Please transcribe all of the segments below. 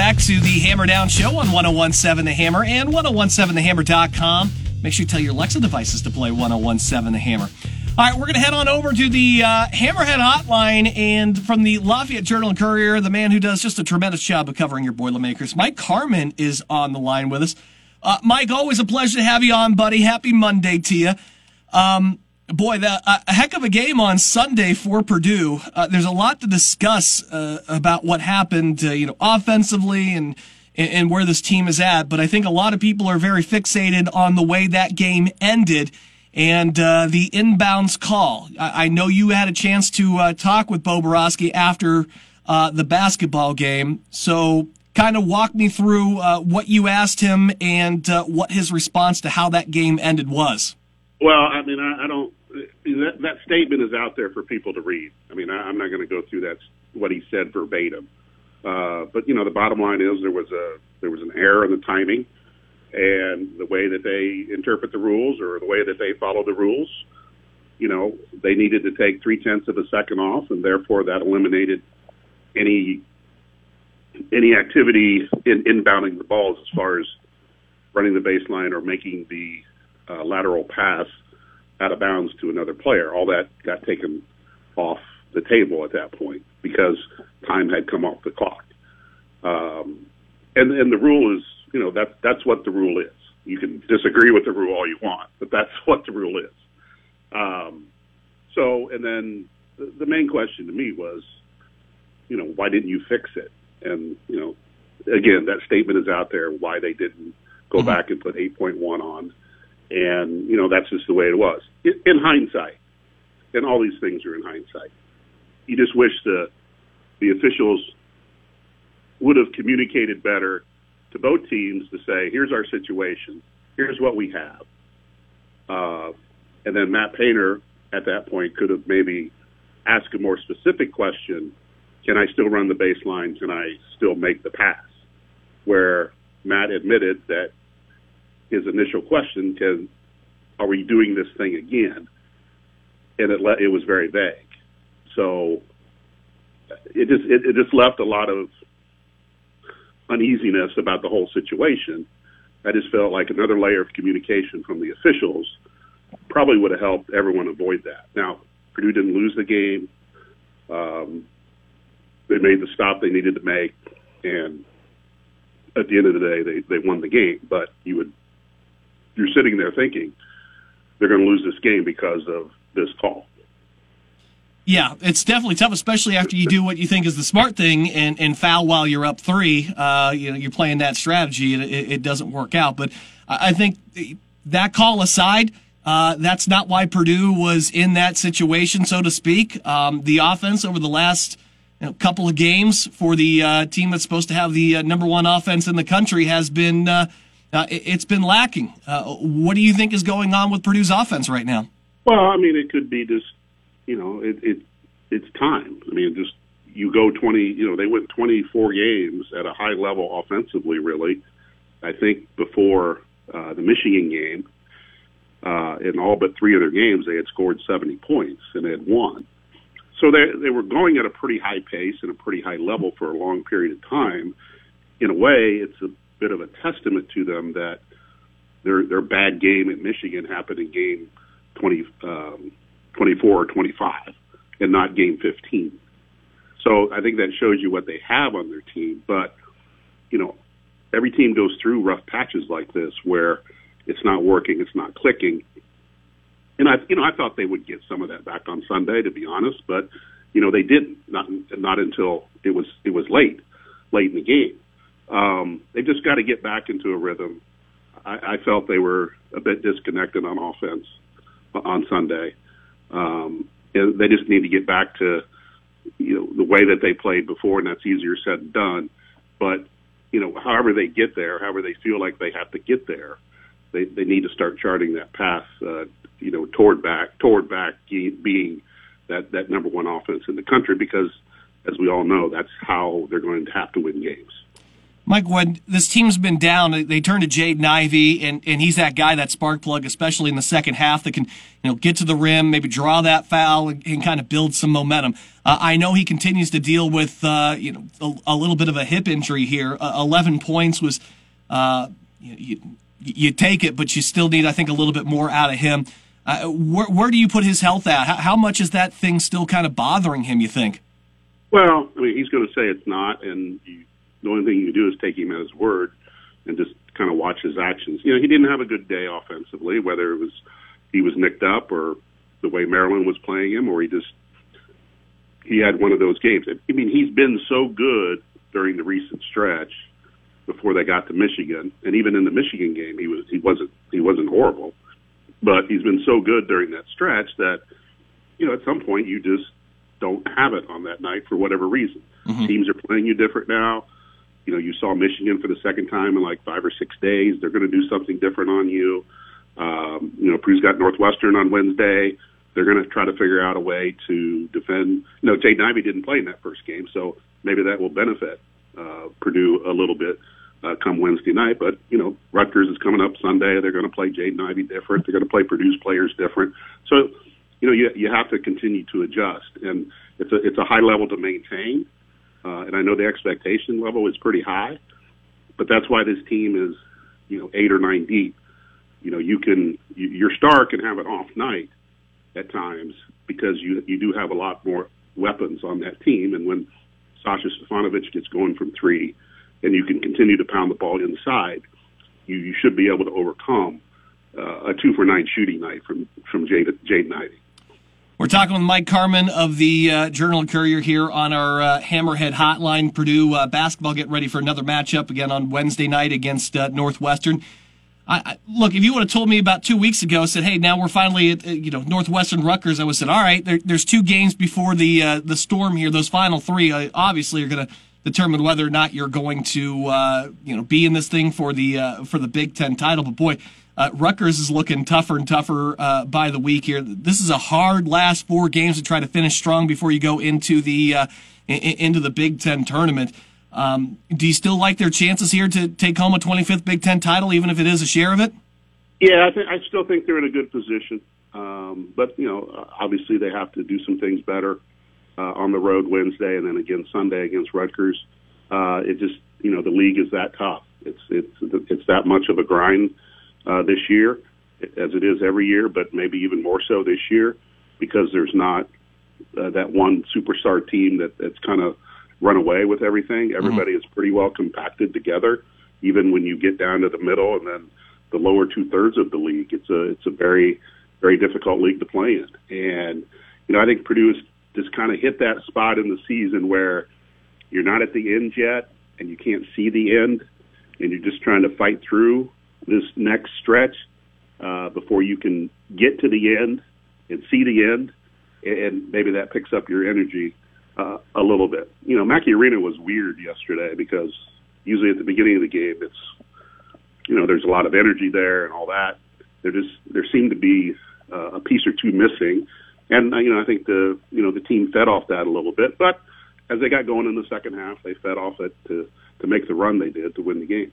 back to the Hammer Down Show on 1017 The Hammer and 1017TheHammer.com. Make sure you tell your Alexa devices to play 1017 The Hammer. All right, we're going to head on over to the uh, Hammerhead Hotline and from the Lafayette Journal and Courier, the man who does just a tremendous job of covering your Boilermakers, Mike Carmin, is on the line with us. Uh, Mike, always a pleasure to have you on, buddy. Happy Monday to you. Um, boy, the, uh, a heck of a game on Sunday for Purdue. Uh, there's a lot to discuss uh, about what happened, uh, you know, offensively and and where this team is at. But I think a lot of people are very fixated on the way that game ended and uh, the inbounds call. I, I, know you had a chance to talk with Bo Boroski after the basketball game, so kind of walk me through what you asked him and what his response to how that game ended was. Well, I mean, I, I don't that, that statement is out there for people to read. I mean, I, I'm not going to go through that what he said verbatim, uh, but you know, the bottom line is there was a there was an error in the timing and the way that they interpret the rules or the way that they follow the rules. You know, they needed to take three tenths of a second off, and therefore that eliminated any any activity in inbounding the balls as far as running the baseline or making the uh, lateral pass out of bounds to another player. All that got taken off the table at that point because time had come off the clock. Um, and and the rule is, you know, that that's what the rule is. You can disagree with the rule all you want, but that's what the rule is. Um, so, and then the, the main question to me was, you know, why didn't you fix it? And you know, again, that statement is out there. Why they didn't go mm-hmm. back and put 8.1 on and, you know, that's just the way it was. In hindsight, and all these things are in hindsight, you just wish the, the officials would have communicated better to both teams to say, here's our situation, here's what we have. Uh, and then Matt Painter at that point could have maybe asked a more specific question can I still run the baseline? Can I still make the pass? Where Matt admitted that his initial question, "Can are we doing this thing again?" And it le- it was very vague. So it just it, it just left a lot of uneasiness about the whole situation. I just felt like another layer of communication from the officials probably would have helped everyone avoid that. Now, Purdue didn't lose the game. Um, they made the stop they needed to make, and at the end of the day, they, they won the game. But you would you're sitting there thinking they're going to lose this game because of this call. Yeah, it's definitely tough, especially after you do what you think is the smart thing and, and foul while you're up three. Uh, you know, you're playing that strategy and it, it doesn't work out. But I think that call aside, uh, that's not why Purdue was in that situation, so to speak. Um, the offense over the last you know, couple of games for the uh, team that's supposed to have the uh, number one offense in the country has been uh, it, has been lacking. Uh, what do you think is going on with Purdue's offense right now? Well, I mean, it could be just, you know, it, it it's time. I mean, just you go 20, you know, they went 24 games at a high level offensively, really. I think before uh, the Michigan game, uh, in all but three of their games, they had scored 70 points and had won. So they they were going at a pretty high pace and a pretty high level for a long period of time. In a way, it's a bit of a testament to them that their their bad game at Michigan happened in game 20, um, 24 or 25 and not game 15. So I think that shows you what they have on their team. But, you know, every team goes through rough patches like this where it's not working, it's not clicking. And I, you know, I thought they would get some of that back on Sunday, to be honest, but you know they didn't. Not not until it was it was late, late in the game. Um, they just got to get back into a rhythm. I, I felt they were a bit disconnected on offense on Sunday. Um, they just need to get back to you know the way that they played before, and that's easier said than done. But you know, however they get there, however they feel like they have to get there, they they need to start charting that path. Uh, you know, toward back toward back being that that number one offense in the country because, as we all know, that's how they're going to have to win games. Mike, when this team's been down, they turn to Jaden Ivey, and, and he's that guy, that spark plug, especially in the second half, that can you know get to the rim, maybe draw that foul, and, and kind of build some momentum. Uh, I know he continues to deal with uh, you know a, a, little bit of a hip injury here. Uh, Eleven points was uh, you, you, take it, but you still need, I think, a little bit more out of him. Uh, where, where do you put his health at? How, how much is that thing still kind of bothering him? You think? Well, I mean, he's going to say it's not, and the only thing you can do is take him at his word and just kind of watch his actions. You know, he didn't have a good day offensively, whether it was he was nicked up or the way Maryland was playing him, or he just he had one of those games. I mean, he's been so good during the recent stretch before they got to Michigan, and even in the Michigan game, he was he wasn't he wasn't horrible, but he's been so good during that stretch that you know at some point you just don't have it on that night for whatever reason. Mm-hmm. Teams are playing you different now you know, you saw Michigan for the second time in like five or six days. They're going to do something different on you. Um, you know, Prue's got Northwestern on Wednesday. They're going to try to figure out a way to defend. No, Jaden Ivey didn't play in that first game, so maybe that will benefit uh, Purdue a little bit uh, come Wednesday night. But you know, Rutgers is coming up Sunday. They're going to play Jaden Ivey different. They're going to play Purdue's players different. So, you know, you you have to continue to adjust, and it's a it's a high level to maintain. Uh, and I know the expectation level is pretty high, but that's why this team is, you know, eight or nine deep. You know, you can you, your star can have an off night at times because you you do have a lot more weapons on that team, and when Sasha Stefanovic gets going from three, and you can continue to pound the ball inside, you you should be able to overcome uh, a two for nine shooting night from from Jaden Ivey. We're talking with Mike Carmin of the uh, Journal Courier here on our uh, Hammerhead Hotline. Purdue uh, basketball getting ready for another matchup again on Wednesday night against uh, Northwestern. I, I, look, if you would have told me about two weeks ago, said, "Hey, now we're finally at uh, you know Northwestern Rutgers," I would have said, "All right, there, there's two games before the uh, the storm here. Those final three obviously are going to determine whether or not you're going to you know be in this thing for the for the Big Ten title." But boy uh, Rutgers is looking tougher and tougher uh, by the week here. This is a hard last four games to try to finish strong before you go into the uh, into the Big Ten tournament. Um, do you still like their chances here to take home a 25th Big Ten title, even if it is a share of it? Yeah, I, th- I still think they're in a good position. Um, but you know, obviously they have to do some things better uh, on the road Wednesday, and then again Sunday against Rutgers. Uh, it just you know the league is that tough. It's it's it's that much of a grind uh, this year, as it is every year, but maybe even more so this year because there's not uh, that one superstar team that, that's kind of run away with everything. Mm-hmm. Everybody mm-hmm. is pretty well compacted together, even when you get down to the middle and then the lower two thirds of the league. It's a it's a very very difficult league to play in, and you know I think Purdue has just kind of hit that spot in the season where you're not at the end yet, and you can't see the end, and you're just trying to fight through this next stretch uh, before you can get to the end and see the end, and maybe that picks up your energy uh, a little bit. You know, Mackey Arena was weird yesterday because usually at the beginning of the game, it's you know there's a lot of energy there and all that. There just there seemed to be uh, a piece or two missing, and uh, you know I think the you know the team fed off that a little bit, but as they got going in the second half, they fed off it to to make the run they did to win the game.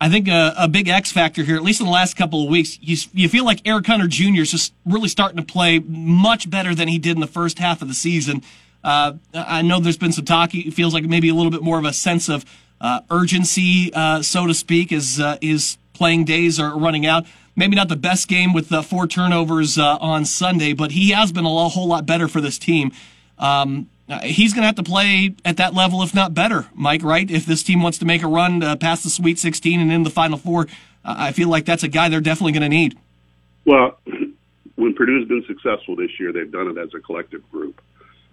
I think a, a, big X factor here, at least in the last couple of weeks, you, you feel like Eric Hunter Jr. is just really starting to play much better than he did in the first half of the season. Uh, I know there's been some talk. It feels like maybe a little bit more of a sense of uh, urgency, uh, so to speak, as uh, his playing days are running out. Maybe not the best game with four turnovers uh, on Sunday, but he has been a whole lot better for this team. Um, uh, he's going to have to play at that level, if not better, Mike, right? If this team wants to make a run uh, past the Sweet 16 and in the Final Four, uh, I feel like that's a guy they're definitely going to need. Well, when Purdue's been successful this year, they've done it as a collective group.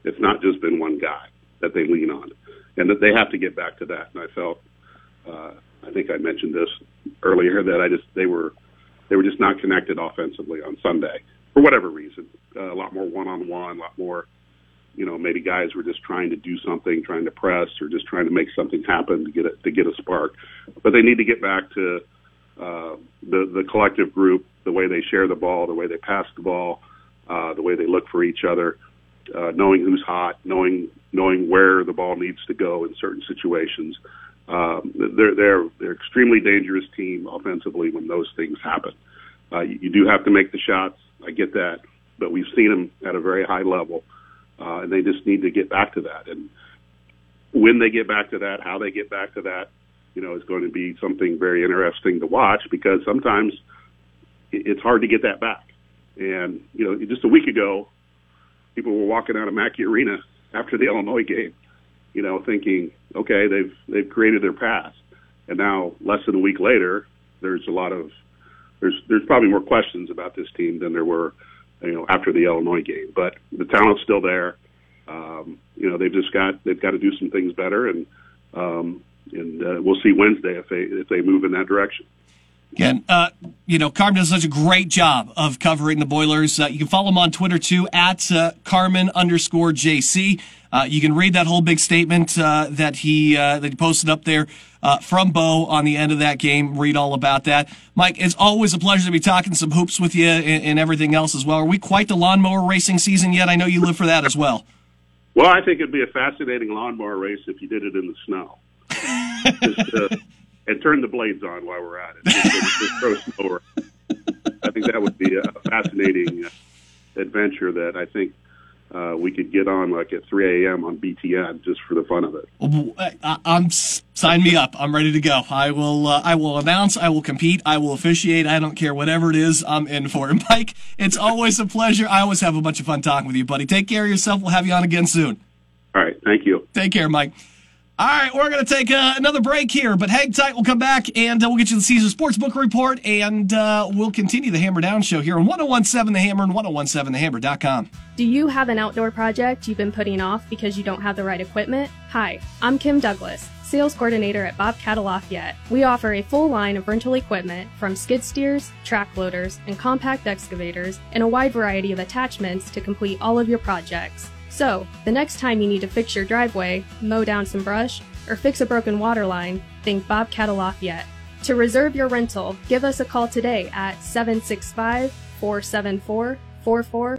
It's not just been one guy that they lean on, and that they have to get back to that. And I felt, uh, I think I mentioned this earlier that I just they were they were just not connected offensively on Sunday for whatever reason. Uh, a lot more one on one, a lot more you know, maybe guys were just trying to do something, trying to press, or just trying to make something happen to get it to get a spark. But they need to get back to uh, the the collective group, the way they share the ball, the way they pass the ball, uh, the way they look for each other, uh, knowing who's hot, knowing knowing where the ball needs to go in certain situations. Um, they're they're they're extremely dangerous team offensively when those things happen. Uh, you, you do have to make the shots. I get that, but we've seen them at a very high level, uh, Uh, and they just need to get back to that. And when they get back to that, how they get back to that, you know, is going to be something very interesting to watch because sometimes it's hard to get that back. And you know, just a week ago, people were walking out of Mackey Arena after the Illinois game, you know, thinking, okay, they've they've created their path, and now less than a week later, there's a lot of there's there's probably more questions about this team than there were, you know, after the Illinois game. But the talent's still there. Um, you know, they've just got they've got to do some things better, and um, and uh, we'll see Wednesday if they if they move in that direction. Again, uh, you know, Carmin does such a great job of covering the Boilers. Uh, you can follow him on Twitter too, at uh, Carmin underscore JC. Uh, you can read that whole big statement uh, that he uh, that he posted up there from Bo on the end of that game. Read all about that. Mike, it's always a pleasure to be talking some hoops with you and, and everything else as well. Are we quite the lawnmower racing season yet? I know you live for that as well. Well, I think it'd be a fascinating lawnmower race if you did it in the snow. Just, uh, and turn the blades on while we're at it. Just, just throw snow I think that would be a fascinating uh, adventure that I think uh, we could get on like at 3 a.m. on BTN just for the fun of it. I, am sign me up. I'm ready to go. I will. Uh, I will announce. I will compete. I will officiate. I don't care whatever it is. I'm in for it. Mike, it's always a pleasure. I always have a bunch of fun talking with you, buddy. Take care of yourself. We'll have you on again soon. All right. Thank you. Take care, Mike. All right, we're going to take uh, another break here, but hang tight. We'll come back and uh, we'll get you the Caesar Sportsbook report and uh, we'll continue the Hammer Down show here on 1017 The Hammer and 1017TheHammer.com. Do you have an outdoor project you've been putting off because you don't have the right equipment? Hi, I'm Kim Douglas, sales coordinator at Bob Bobcat Lafayette. We offer a full line of rental equipment from skid steers, track loaders, and compact excavators, and a wide variety of attachments to complete all of your projects. So, the next time you need to fix your driveway, mow down some brush, or fix a broken water line, think Bobcat Lafayette. To reserve your rental, give us a call today at 765 474 44